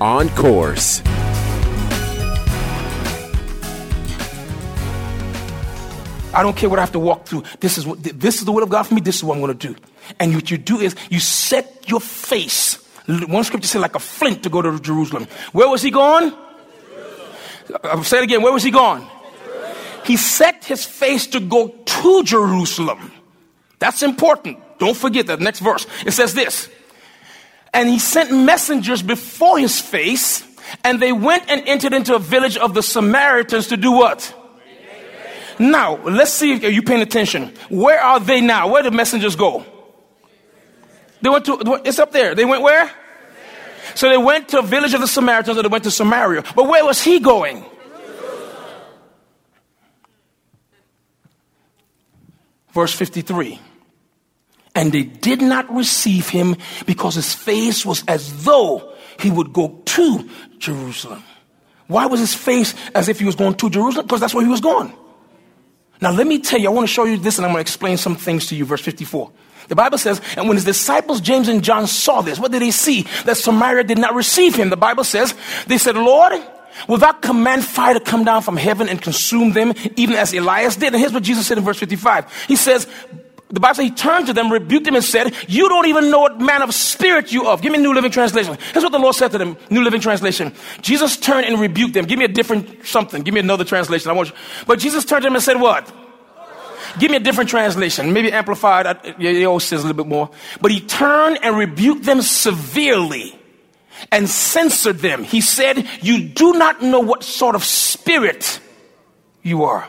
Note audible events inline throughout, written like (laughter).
on course. I don't care what I have to walk through. This is what this is the will of God for me. This is what I'm going to do. And what you do is you set your face. One scripture said like a flint to go to Jerusalem. Where was he going? I'll uh, say it again. Where was he going? He set his face to go to Jerusalem. That's important. Don't forget that next verse. It says this. And he sent messengers before his face, and they went and entered into a village of the Samaritans to do what? Now, let's see if are you paying attention. Where are they now? Where did messengers go? They went to, it's up there. They went where? So they went to a village of the Samaritans, or they went to Samaria. But where was he going? Verse 53. And they did not receive him because his face was as though he would go to Jerusalem. Why was his face as if he was going to Jerusalem? Because that's where he was going. Now, let me tell you, I want to show you this and I'm going to explain some things to you. Verse 54. The Bible says, and when his disciples, James and John, saw this, what did they see? That Samaria did not receive him. The Bible says, they said, Lord, will thou command fire to come down from heaven and consume them, even as Elias did? And here's what Jesus said in verse 55. He says, the Bible says he turned to them, rebuked them, and said, You don't even know what man of spirit you of. Give me New Living Translation. Here's what the Lord said to them, New Living Translation. Jesus turned and rebuked them. Give me a different something. Give me another translation. I want you. But Jesus turned to them and said, What? Give me a different translation, maybe amplified. It always says a little bit more. But he turned and rebuked them severely and censored them. He said, You do not know what sort of spirit you are.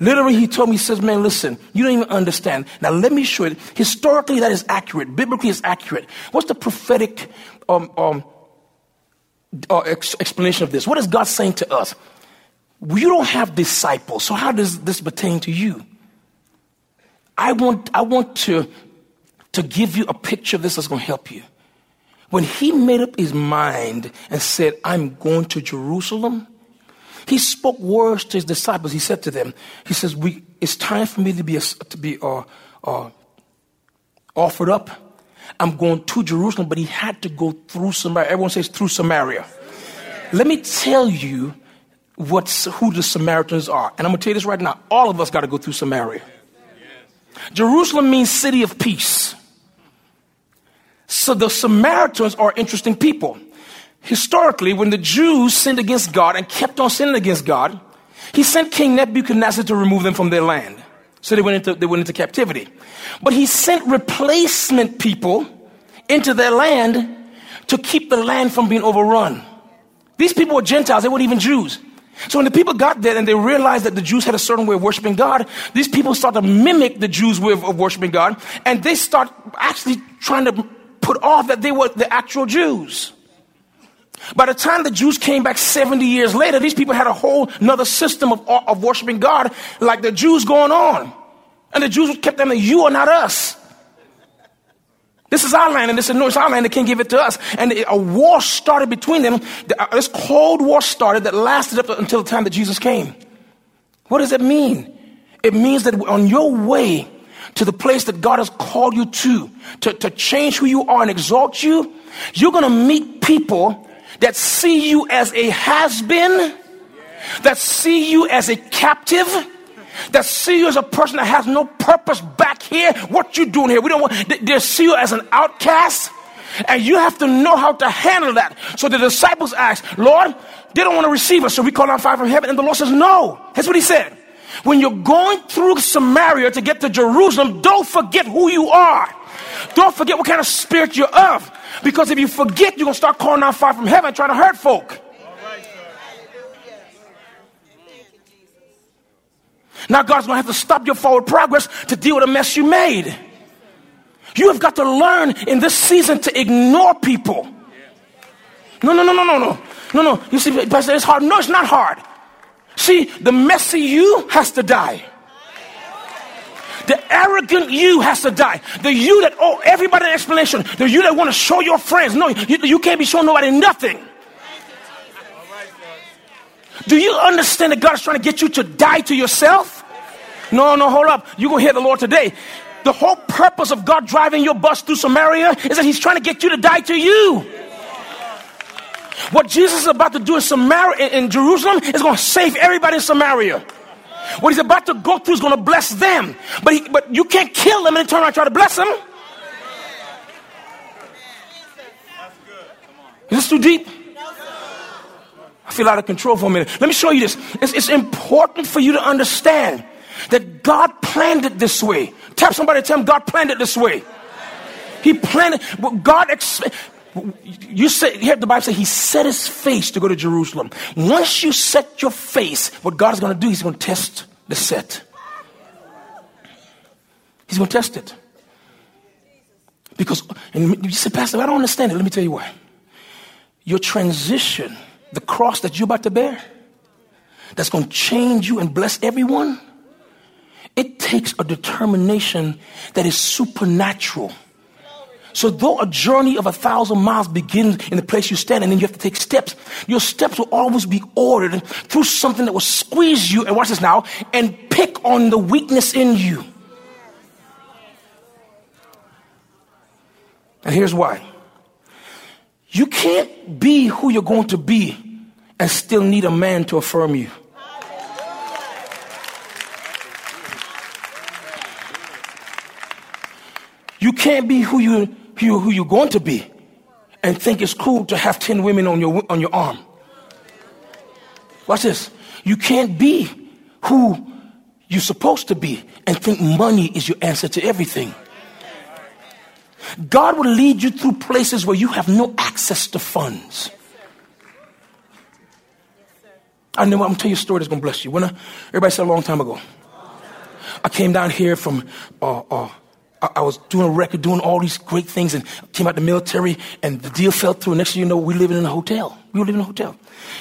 Literally, he told me, he says, Man, listen, you don't even understand. Now, let me show you. Historically, that is accurate. Biblically, it's accurate. What's the prophetic um, um, uh, ex- explanation of this? What is God saying to us? You don't have disciples, so how does this pertain to you? I want, I want to, to give you a picture of this that's going to help you. When he made up his mind and said, I'm going to Jerusalem, he spoke words to his disciples. He said to them, He says, we, It's time for me to be, to be uh, uh, offered up. I'm going to Jerusalem, but he had to go through Samaria. Everyone says through Samaria. Let me tell you what's, who the Samaritans are. And I'm going to tell you this right now. All of us got to go through Samaria. Jerusalem means city of peace. So the Samaritans are interesting people. Historically, when the Jews sinned against God and kept on sinning against God, he sent King Nebuchadnezzar to remove them from their land. So they went into, they went into captivity. But he sent replacement people into their land to keep the land from being overrun. These people were Gentiles, they weren't even Jews. So when the people got there and they realized that the Jews had a certain way of worshiping God, these people start to mimic the Jews' way of, of worshiping God, and they start actually trying to put off that they were the actual Jews. By the time the Jews came back 70 years later, these people had a whole another system of, of worshiping God like the Jews going on. And the Jews kept them, you are not us. This is our land, and this is no, our land, they can't give it to us. And a war started between them. Uh, this cold war started that lasted up until the time that Jesus came. What does it mean? It means that on your way to the place that God has called you to, to, to change who you are and exalt you, you're going to meet people that see you as a has been, that see you as a captive, that see you as a person that has no purpose back here. What you doing here? We don't want, they, see you as an outcast. And you have to know how to handle that. So the disciples asked, Lord, they don't want to receive us, so we call on fire from heaven. And the Lord says, No. That's what he said. When you're going through Samaria to get to Jerusalem, don't forget who you are. Don't forget what kind of spirit you're of. Because if you forget, you're going to start calling out fire from heaven trying to hurt folk. Now God's going to have to stop your forward progress to deal with a mess you made. You have got to learn in this season to ignore people. No, no, no, no, no, no. No, no. You see, Pastor, it's hard. No, it's not hard. See, the messy you has to die. The arrogant you has to die. The you that oh everybody an explanation. The you that want to show your friends. No, you, you can't be showing nobody nothing. Do you understand that God is trying to get you to die to yourself? No, no, hold up. You're going to hear the Lord today. The whole purpose of God driving your bus through Samaria is that He's trying to get you to die to you. What Jesus is about to do in Samaria, in Jerusalem, is going to save everybody in Samaria. What he's about to go through is going to bless them. But, he, but you can't kill them and turn around and try to bless them. Is this too deep? I feel out of control for a minute. Let me show you this. It's, it's important for you to understand that God planned it this way. Tap somebody, tell him God planned it this way. He planned it. God, you say, here the Bible says he set his face to go to Jerusalem. Once you set your face, what God is going to do, he's going to test the set. He's going to test it. Because, and you say, Pastor, I don't understand it. Let me tell you why. Your transition, the cross that you're about to bear, that's going to change you and bless everyone, it takes a determination that is supernatural. So, though a journey of a thousand miles begins in the place you stand, and then you have to take steps, your steps will always be ordered through something that will squeeze you, and watch this now, and pick on the weakness in you. And here's why you can't be who you're going to be and still need a man to affirm you. You can't be who you you, who you're going to be and think it's cool to have 10 women on your, on your arm. Watch this. You can't be who you're supposed to be and think money is your answer to everything. God will lead you through places where you have no access to funds. I know I'm gonna tell you a story that's gonna bless you. When I, everybody said a long time ago, I came down here from uh, uh, I, was doing a record, doing all these great things, and came out the military, and the deal fell through. Next thing you know, we living in a hotel. We were living in a hotel,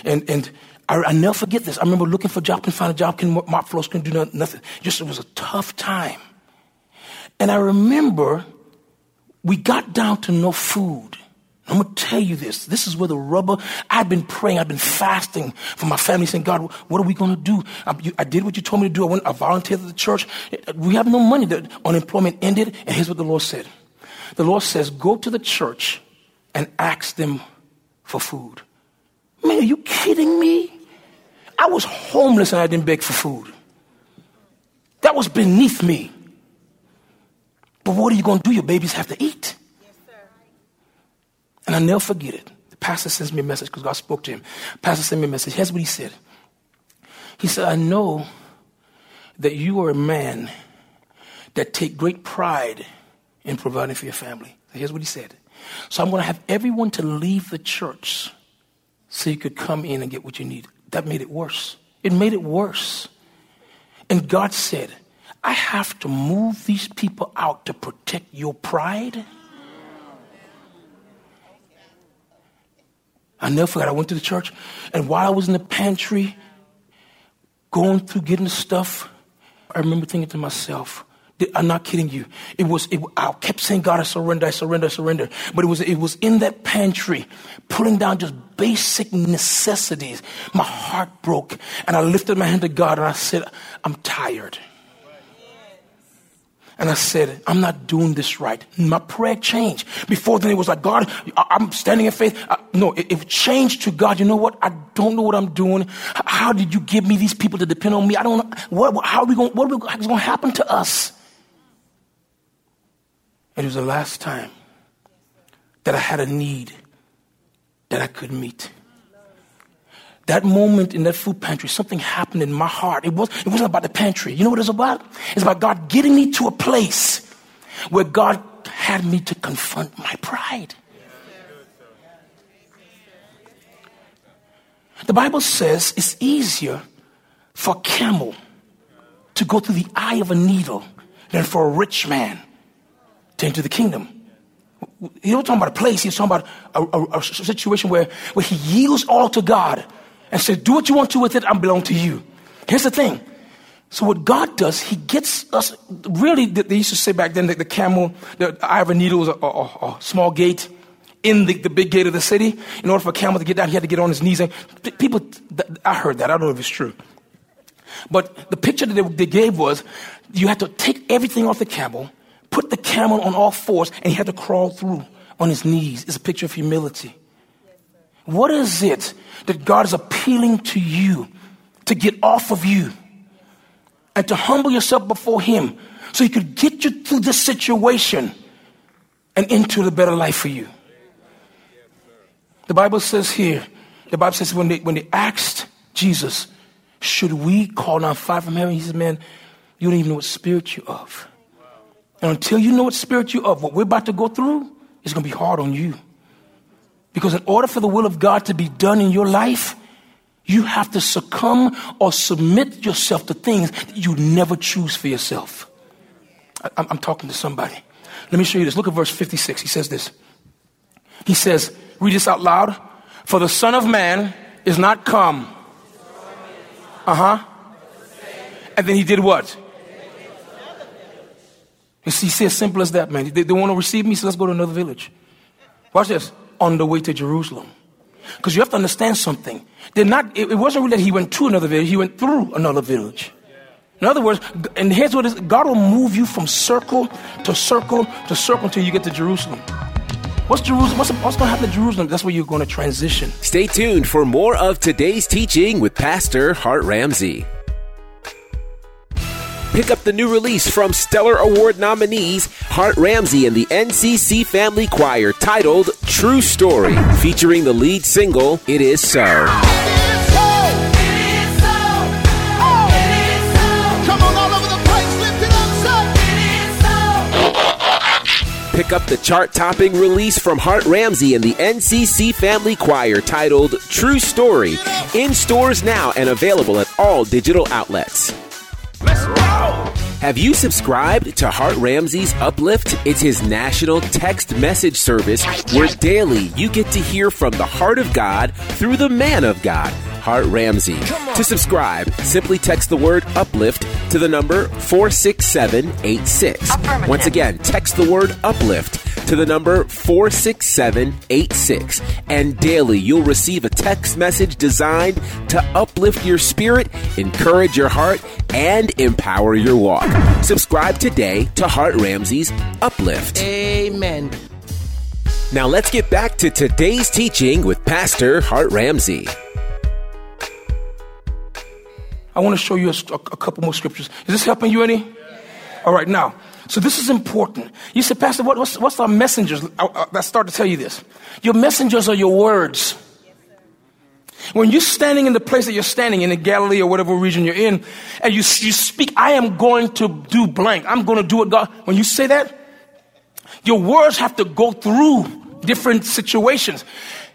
and and I, I never forget this. I remember looking for a job, couldn't find a job, couldn't mop floors, couldn't do nothing. Just it was a tough time, and I remember we got down to no food. I'm going to tell you this. This is where the rubber, I've been praying, I've been fasting for my family, saying, God, what are we going to do? I, you, I, did what you told me to do. I went, I volunteered at the church. We have no money. The unemployment ended. And here's what the Lord said. The Lord says, go to the church and ask them for food. Man, are you kidding me? I was homeless and I didn't beg for food. That was beneath me. But what are you going to do? Your babies have to eat. And I'll never forget it. The pastor sends me a message because God spoke to him. Pastor sent me a message. Here's what he said. He said, I know that you are a man that take great pride in providing for your family. Here's what he said. So I'm going to have everyone to leave the church so you could come in and get what you need. That made it worse. It made it worse. And God said, I have to move these people out to protect your pride. I never forgot. I went to the church, and while I was in the pantry, going through getting the stuff, I remember thinking to myself, I'm not kidding you. It was, it, I kept saying, God, I surrender, I surrender, I surrender. But it was, it was in that pantry, putting down just basic necessities. My heart broke, and I lifted my hand to God, and I said, I'm tired. And I said, I'm not doing this right. My prayer changed. Before then, it was like, God, I'm standing in faith. I, no, it, it, changed to God. You know what? I don't know what I'm doing. How did you give me these people to depend on me? I don't know. What, how are we going, what are we, going to happen to us? It was the last time that I had a need that I could meet that moment in that food pantry, something happened in my heart. It, was, it wasn't about the pantry. You know what it's about? It's about God getting me to a place where God had me to confront my pride. The Bible says it's easier for a camel to go through the eye of a needle than for a rich man to enter the kingdom. he was talking about a place, he was talking about a, a, a situation where, where he yields all to God and says, Do what you want to with it, I belong to you. Here's the thing. So what God does, He gets us. Really, they used to say back then that the camel, the iron needle was a, a, a small gate in the, the, big gate of the city. In order for a camel to get down, he had to get on his knees. And people, I heard that. I don't know if it's true. But the picture that they, they gave was you had to take everything off the camel, put the camel on all fours, and he had to crawl through on his knees. It's a picture of humility. What is it that God is appealing to you to get off of you and to humble yourself before Him so He could get you through this situation and into the better life for you? The Bible says here, the Bible says when they, when they asked Jesus, should we call down fire from heaven? He says, man, you don't even know what spirit you're of. And until you know what spirit you're of, what we're about to go through is going to be hard on you. Because in order for the will of God to be done in your life, you have to succumb or submit yourself to things that you never choose for yourself. I, I'm talking to somebody. Let me show you this. Look at verse 56. He says this. He says, read this out loud. For the Son of Man is not come. Uh huh. And then he did what? See, as simple as that, man. They, they want to receive me, so let's go to another village. Watch this. On the way to Jerusalem. Because you have to understand something. They're not, it, it, wasn't really that he went to another village, he went through another village. In other words, and here's what is God will move you from circle to circle to circle until you get to Jerusalem. What's Jerusalem? What's, what's going to happen to Jerusalem? That's where you're going to transition. Stay tuned for more of today's teaching with Pastor Hart Ramsey. Pick up the new release from Stellar Award nominees Hart Ramsey and the NCC Family Choir titled True Story, featuring the lead single It Is So. Pick up the chart topping release from Hart Ramsey and the NCC Family Choir titled True Story in stores now and available at all digital outlets. Have you subscribed to Hart Ramsey's Uplift? It's his national text message service where daily you get to hear from the heart of God through the man of God, Hart Ramsey. To subscribe, simply text the word uplift to the number 46786. Once again, text the word uplift to the number 46786. And daily you'll receive a text message designed to uplift your spirit, encourage your heart, and empower your walk. Subscribe today to Hart Ramsey's Uplift. Amen. Now let's get back to today's teaching with Pastor Hart Ramsey. I want to show you a, a couple more scriptures. Is this helping you any? All right, now, so this is important. You said, Pastor, what, what's, what's our messengers? I, I, start to tell you this. Your messengers are your words. When you're standing in the place that you're standing in, in Galilee or whatever region you're in, and you, you speak, I am going to do blank. I'm going to do what God, when you say that, your words have to go through different situations.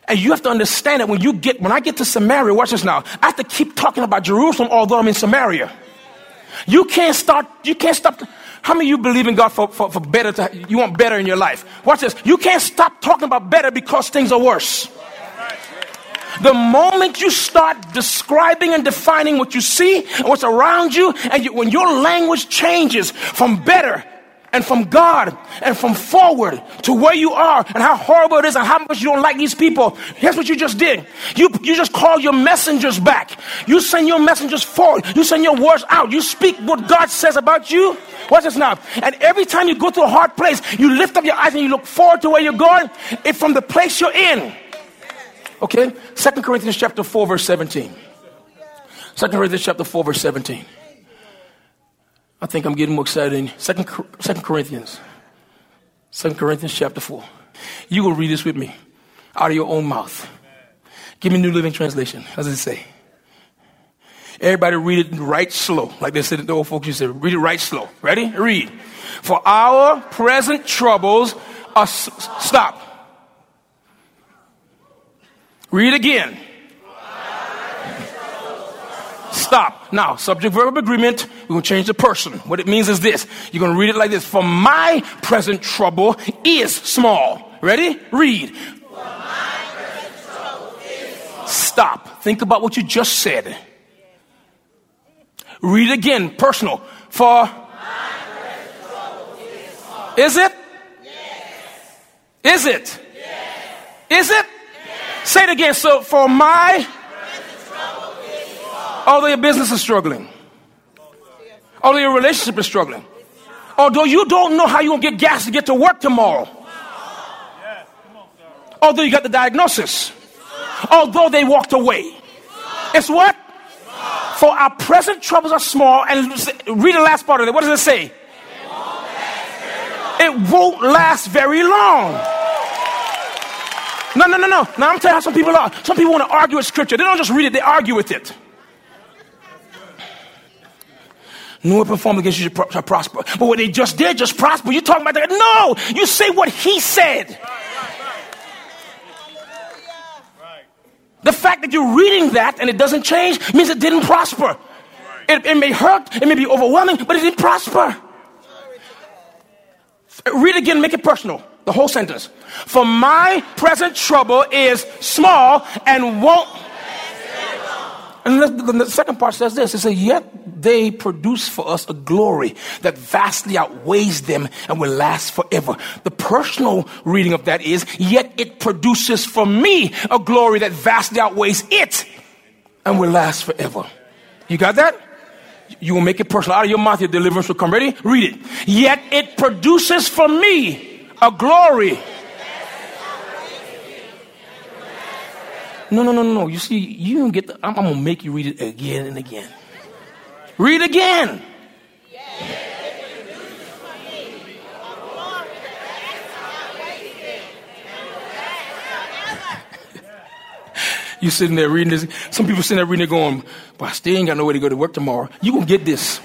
And you have to understand that when you get, when I get to Samaria, watch this now, I have to keep talking about Jerusalem although I'm in Samaria. You can't start, you can't stop. How many of you believe in God for, for, for better? To, you want better in your life? Watch this. You can't stop talking about better because things are worse. The moment you start describing and defining what you see and what's around you, and you, when your language changes from better and from God and from forward to where you are and how horrible it is and how much you don't like these people. Here's what you just did. You, you just call your messengers back. You send your messengers forward. You send your words out. You speak what God says about you. Watch this now. And every time you go to a hard place, you lift up your eyes and you look forward to where you're going. It's from the place you're in. Okay? Second Corinthians chapter 4, verse 17. Second Corinthians chapter 4, verse 17. I think I'm getting more excited. Second, Second Corinthians. Second Corinthians chapter 4. You will read this with me out of your own mouth. Give me New Living Translation. How does it say? Everybody read it right slow. Like they said, the old folks used to read it right slow. Ready? Read. For our present troubles are. S- stop. Read again. (laughs) Stop. Now, subject verb agreement, we're going to change the person. What it means is this. You're going to read it like this. For my present trouble is small. Ready? Read. Stop. Think about what you just said. Read again, personal. For is it? Is it? Is it? Yes. Is it? Yes. Say it again. So for my although your business is struggling, although your relationship is struggling, although you don't know how you're gonna get gas to get to work tomorrow, although you got the diagnosis, although they walked away. It's what? For our present troubles are small. And read the last part of it. What does it say? It won't last very long. No, no, no, no. Now I'm telling you how some people are. Some people want to argue with scripture. They don't just read it, they argue with it. No weapon formed against you shall prosper. But what they just did, just prosper. You're talking about that. No, you say what he said. The fact that you're reading that and it doesn't change means it didn't prosper. It, it may hurt, it may be overwhelming, but it didn't prosper. Read again, make it personal. The whole sentence. For my present trouble is small and won't. And the, the second part says this it says, Yet they produce for us a glory that vastly outweighs them and will last forever. The personal reading of that is, Yet it produces for me a glory that vastly outweighs it and will last forever. You got that? You will make it personal. Out of your mouth, your deliverance will come. Ready? Read it. Yet it produces for me a glory. No, no, no, no. You see, you don't get the, I'm, I'm going to make you read it again and again. Read again. (laughs) You sitting there reading this. Some people sitting there reading it going, but I still ain't got no way to go to work tomorrow. You gonna get this.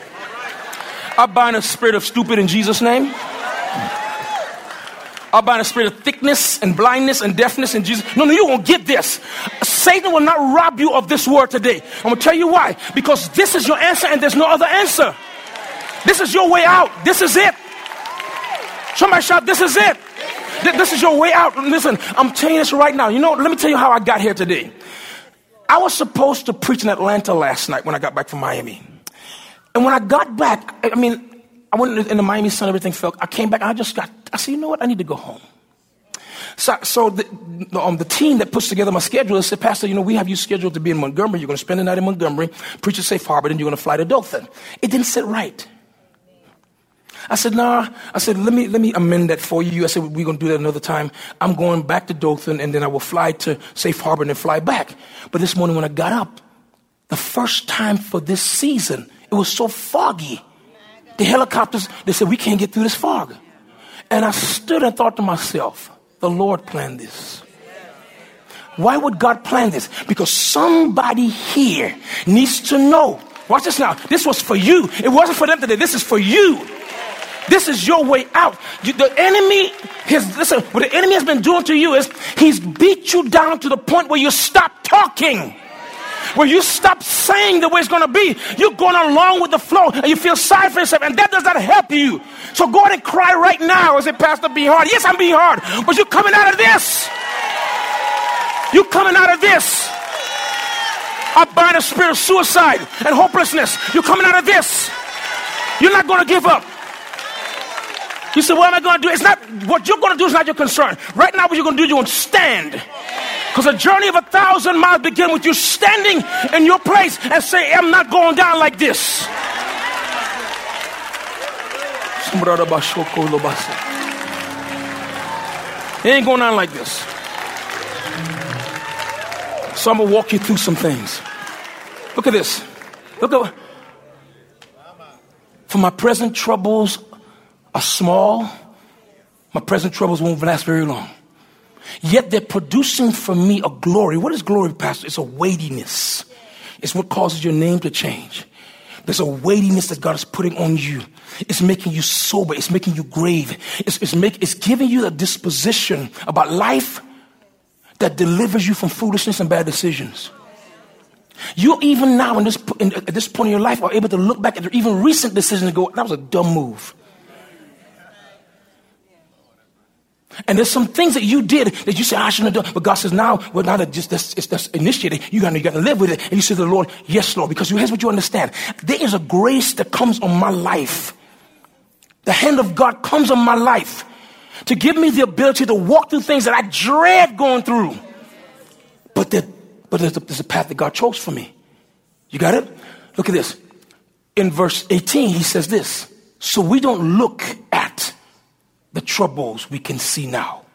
I bind a spirit of stupid in Jesus' name. I bind a spirit of thickness and blindness and deafness in Jesus. No, no, you won't get this. Satan will not rob you of this word today. I'm gonna tell you why. Because this is your answer and there's no other answer. This is your way out. This is it. Somebody shout, This is it. This is your way out. Listen, I'm telling you this right now. You know, let me tell you how I got here today. I was supposed to preach in Atlanta last night when I got back from Miami. And when I got back, I mean, I went in the Miami sun, everything felt. I came back, I just got, I said, you know what, I need to go home. So, so the, um, the team that puts together my schedule said, Pastor, you know, we have you scheduled to be in Montgomery. You're going to spend the night in Montgomery, preach a safe harbor, then you're going to fly to Dothan. It didn't sit right. I said, nah. I said, let me, let me amend that for you. I said, we're going to do that another time. I'm going back to Dothan and then I will fly to Safe Harbor and then fly back. But this morning when I got up, the first time for this season, it was so foggy. The helicopters, they said, we can't get through this fog. And I stood and thought to myself, the Lord planned this. Why would God plan this? Because somebody here needs to know. Watch this now. This was for you. It wasn't for them today. This is for you. This is your way out. You, the enemy, has, listen, what the enemy has been doing to you is he's beat you down to the point where you stop talking. Where you stop saying the way it's going to be. You're going along with the flow and you feel sorry for yourself, and that does not help you. So go ahead and cry right now and say, Pastor, be hard. Yes, I'm being hard, but you're coming out of this. You're coming out of this. I bind a spirit of suicide and hopelessness. You're coming out of this. You're not going to give up. You say, What am I going to do? It's not what you're going to do is not your concern. Right now, what you're going to do, you're going to stand. Because a journey of a thousand miles begins with you standing in your place and say, I'm not going down like this. It ain't going down like this. So I'm going to walk you through some things. Look at this. Look at. For my present troubles are small, my present troubles won't last very long. Yet they're producing for me a glory. What is glory, Pastor? It's a weightiness. It's what causes your name to change. There's a weightiness that God is putting on you. It's making you sober. It's making you grave. It's, it's, make, it's giving you a disposition about life that delivers you from foolishness and bad decisions. You even now in this, in, at this point in your life are able to look back at even recent decisions and go, that was a dumb move. And there's some things that you did that you say, I shouldn't have done. But God says, now, well, now that just it's that's initiated, you gotta, you gotta live with it. And you say to the Lord, yes, Lord, because here's what you understand. There is a grace that comes on my life. The hand of God comes on my life to give me the ability to walk through things that I dread going through. But, there, but there's, a, there's a path that God chose for me. You got it? Look at this. In verse 18, he says this. So we don't look at the troubles we can see now.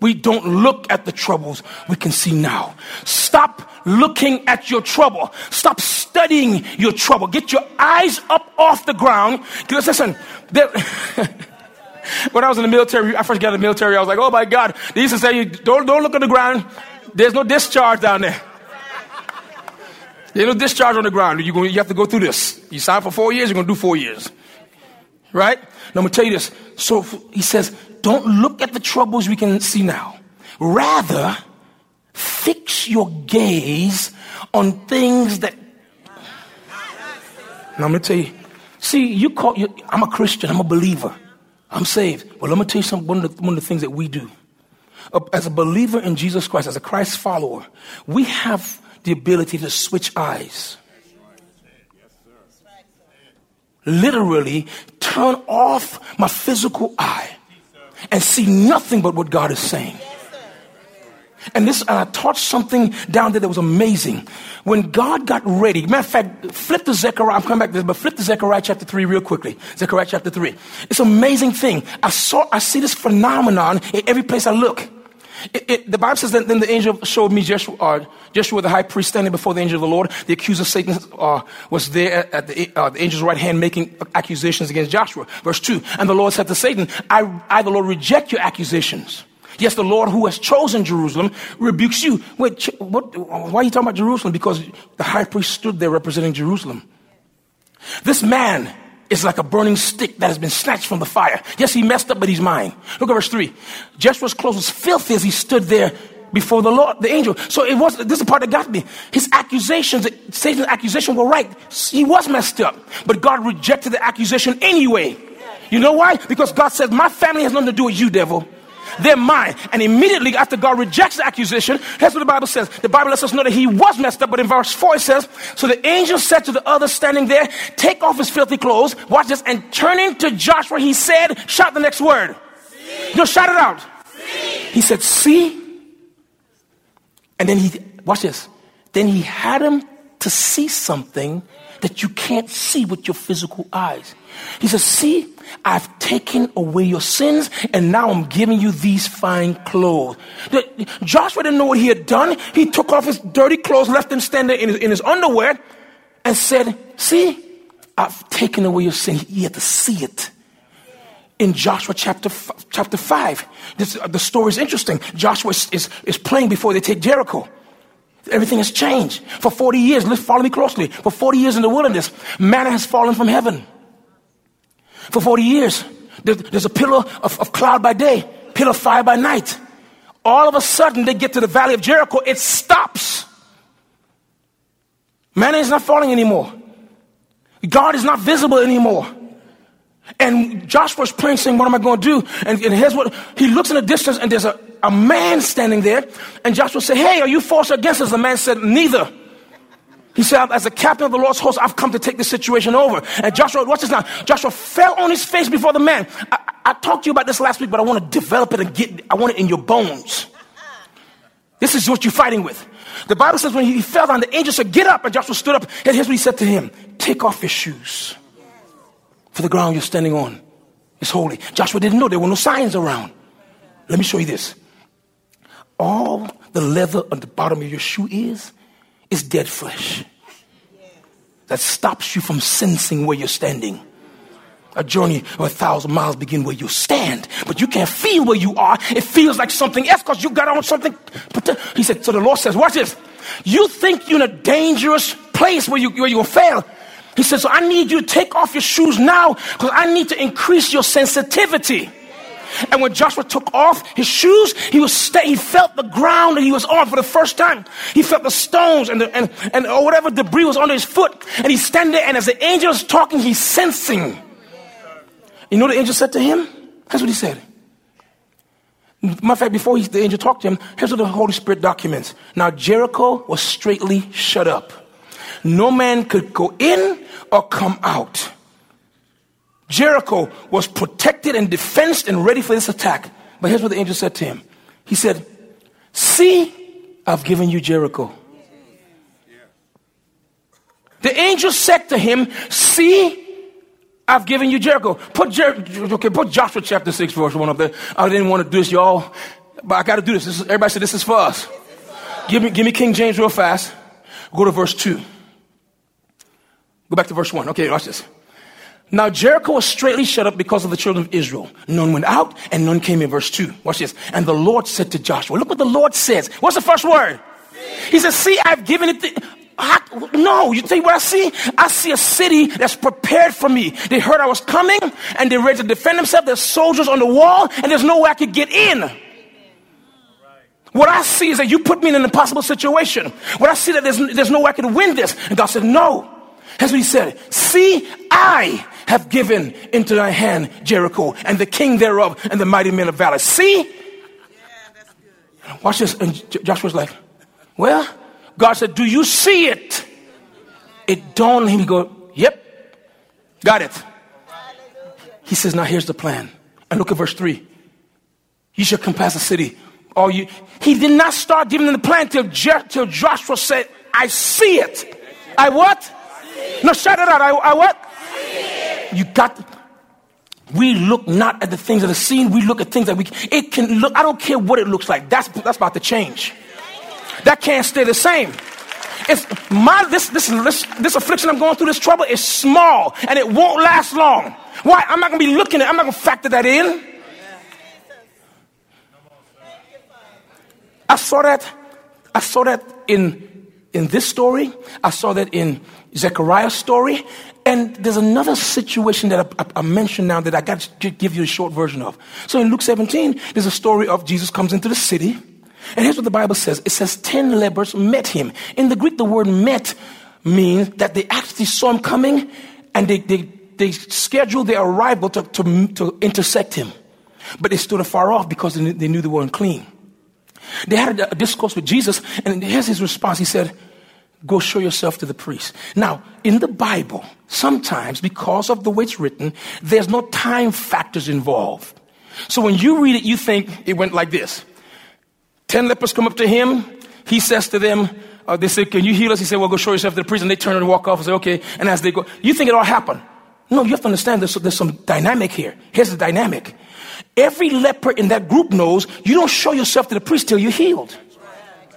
We don't look at the troubles we can see now. Stop looking at your trouble. Stop studying your trouble. Get your eyes up off the ground. Because listen, there, (laughs) when I was in the military, I first got in the military, I was like, oh my God. They used to say, don't, don't look at the ground. There's no discharge down there. There's no discharge on the ground. Going, you have to go through this. You sign for four years, you're going to do four years. Right? Now, I'm going to tell you this. So he says, don't look at the troubles we can see now. Rather, fix your gaze on things that. Now, I'm going to tell you. See, you call you, I'm a Christian. I'm a believer. I'm saved. Well, let me tell you something. One of the, one of the things that we do uh, as a believer in Jesus Christ, as a Christ follower, we have the ability to switch eyes literally turn off my physical eye and see nothing but what God is saying. And this, and I taught something down there that was amazing. When God got ready, matter of fact, flip to Zechariah, I'm coming back to this, but flip to Zechariah chapter 3 real quickly. Zechariah chapter 3. It's an amazing thing. I saw, I see this phenomenon in every place I look. It, it, the Bible says that then the angel showed me Joshua, uh, Joshua, the high priest, standing before the angel of the Lord. The accuser Satan uh, was there at the, uh, the, angel's right hand making accusations against Joshua. Verse 2 And the Lord said to Satan, I, I, the Lord, reject your accusations. Yes, the Lord who has chosen Jerusalem rebukes you. Wait, what, why are you talking about Jerusalem? Because the high priest stood there representing Jerusalem. This man is like a burning stick that has been snatched from the fire. Yes, he messed up, but he's mine. Look at verse 3. Joshua's clothes was filthy as he stood there before the Lord, the angel. So it was, this is the part that got me. His accusations, Satan's accusation were right. He was messed up, but God rejected the accusation anyway. You know why? Because God says, my family has nothing to do with you, devil. They're mine. And immediately after God rejects the accusation, that's what the Bible says. The Bible lets us know that he was messed up, but in verse 4 it says, So the angel said to the other standing there, Take off his filthy clothes, watch this, and turning to Joshua, he said, Shout the next word. See. No, shout it out. See. He said, See? And then he, watch this. Then he had him to see something that you can't see with your physical eyes. He says, See, I've taken away your sins, and now I'm giving you these fine clothes. Joshua didn't know what he had done. He took off his dirty clothes, left them standing in his, in his underwear, and said, See, I've taken away your sin. He had to see it. In Joshua chapter, chapter 5, this, uh, the story is interesting. Joshua is, is, is playing before they take Jericho. Everything has changed. For 40 years, follow me closely. For 40 years in the wilderness, manna has fallen from heaven for 40 years. There's a pillar of, of cloud by day, pillar of fire by night. All of a sudden, they get to the valley of Jericho, it stops. Manna is not falling anymore. God is not visible anymore. And Joshua's praying, saying, What am I going to do? And, and here's what he looks in the distance, and there's a, a man standing there. And Joshua said, Hey, are you forced against us? The man said, Neither. He said, as the captain of the Lord's host, I've come to take this situation over. And Joshua, watch this now. Joshua fell on his face before the man. I, I talked to you about this last week, but I want to develop it and get, I want it in your bones. This is what you're fighting with. The Bible says when he fell down, the angel said, get up. And Joshua stood up. And here's what he said to him. Take off your shoes. For the ground you're standing on is holy. Joshua didn't know there were no signs around. Let me show you this. All the leather on the bottom of your shoe is, is dead flesh that stops you from sensing where you're standing. A journey of a thousand miles begin where you stand, but you can't feel where you are. It feels like something else because you got on something. He said, so the Lord says, watch this. You think you're in a dangerous place where, you, where you'll fail. He says, so I need you to take off your shoes now because I need to increase your sensitivity. And when Joshua took off his shoes, he was he felt the ground that he was on for the first time. He felt the stones and, the, and, and or whatever debris was under his foot. And he's standing there, and as the angel is talking, he's sensing. You know what the angel said to him? That's what he said. Matter of fact, before he, the angel talked to him, here's what the Holy Spirit documents. Now, Jericho was straightly shut up. No man could go in or come out. Jericho was protected and defensed and ready for this attack. But here's what the angel said to him He said, See, I've given you Jericho. The angel said to him, See, I've given you Jericho. Put, Jer- okay, put Joshua chapter 6, verse 1 up there. I didn't want to do this, y'all, but I got to do this. this is, everybody said this is for us. Give me, give me King James real fast. Go to verse 2. Go back to verse 1. Okay, watch this. Now Jericho was straightly shut up because of the children of Israel. None went out and none came in. Verse 2. Watch this. And the Lord said to Joshua, Look what the Lord says. What's the first word? He says, See, I've given it. I, no, you think what I see? I see a city that's prepared for me. They heard I was coming and they're ready to defend themselves. There's soldiers on the wall and there's no way I could get in. What I see is that you put me in an impossible situation. What I see that there's, there's no way I could win this. And God said, No. That's what he said. See, I have given into thy hand Jericho and the king thereof and the mighty men of valor. See? Yeah, Watch this. And Joshua's like, Well, God said, Do you see it? It dawned on him. He go, Yep, got it. He says, Now here's the plan. And look at verse 3. You shall compass the city. All you he did not start giving them the plan till, Je- till Joshua said, I see it. I what? No, shout it out. I, I what? You got. We look not at the things of the seen. We look at things that we. It can look. I don't care what it looks like. That's that's about to change. That can't stay the same. It's my this this this this affliction I'm going through. This trouble is small and it won't last long. Why? I'm not gonna be looking at. It, I'm not gonna factor that in. I saw that. I saw that in in this story. I saw that in Zechariah's story. And there's another situation that I, I, I mentioned now that I got to give you a short version of. So in Luke 17, there's a story of Jesus comes into the city. And here's what the Bible says it says 10 lepers met him. In the Greek, the word met means that they actually saw him coming and they, they, they scheduled their arrival to, to, to intersect him. But they stood afar off because they knew they, knew they were unclean. They had a, a discourse with Jesus, and here's his response. He said, Go show yourself to the priest. Now, in the Bible, sometimes because of the way it's written, there's no time factors involved. So when you read it, you think it went like this. Ten lepers come up to him. He says to them, uh, they say, Can you heal us? He said, Well, go show yourself to the priest. And they turn and walk off and say, Okay. And as they go, you think it all happened. No, you have to understand there's, there's some dynamic here. Here's the dynamic. Every leper in that group knows you don't show yourself to the priest till you're healed.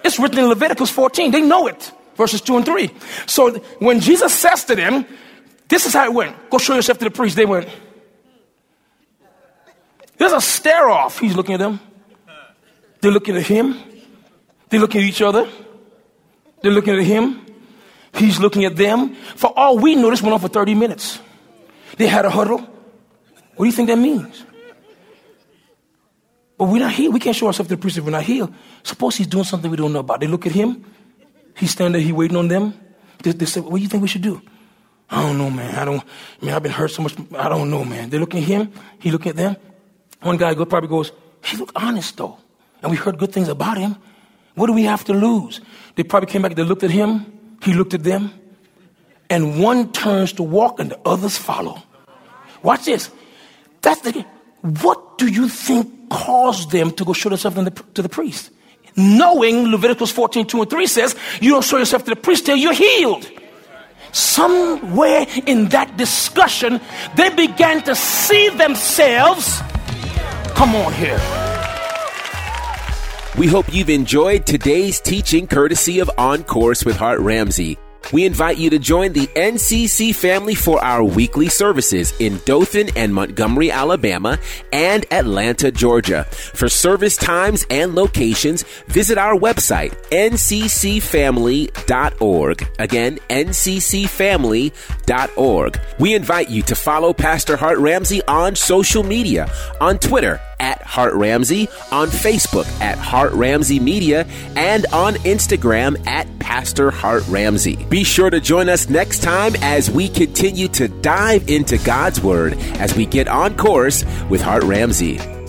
It's written in Leviticus 14. They know it verses 2 and 3. So when Jesus says to them, this is how it went go show yourself to the priest, they went, there's a stare off. He's looking at them. They're looking at him. They're looking at each other. They're looking at him. He's looking at them. For all we know, this went on for 30 minutes. They had a huddle. What do you think that means? But we're not here. We can't show ourselves to the priest if we're not here. Suppose he's doing something we don't know about. They look at him. He's standing there, he waiting on them. They, they say, what do you think we should do? I don't know, man. I don't, I man, I've been hurt so much. I don't know, man. They look at him. He look at them. One guy go, probably goes, he look honest though. And we heard good things about him. What do we have to lose? They probably came back, they looked at him. He looked at them. And one turns to walk and the others follow. Watch this. That's the, what do you think caused them to go show themselves the, to the priest? Knowing Leviticus 14, 2 and 3 says, you don't show yourself to the priest till you're healed. Somewhere in that discussion, they began to see themselves. Come on here. We hope you've enjoyed today's teaching courtesy of On Course with Hart Ramsey. We invite you to join the NCC family for our weekly services in Dothan and Montgomery, Alabama, and Atlanta, Georgia. For service times and locations, visit our website, nccfamily.org. Again, nccfamily.org. We invite you to follow Pastor Hart Ramsey on social media, on Twitter at Hart Ramsey, on Facebook at Hart Ramsey Media, and on Instagram at Pastor Hart Ramsey. Be sure to join us next time as we continue to dive into God's Word as we get on course with Hart Ramsey.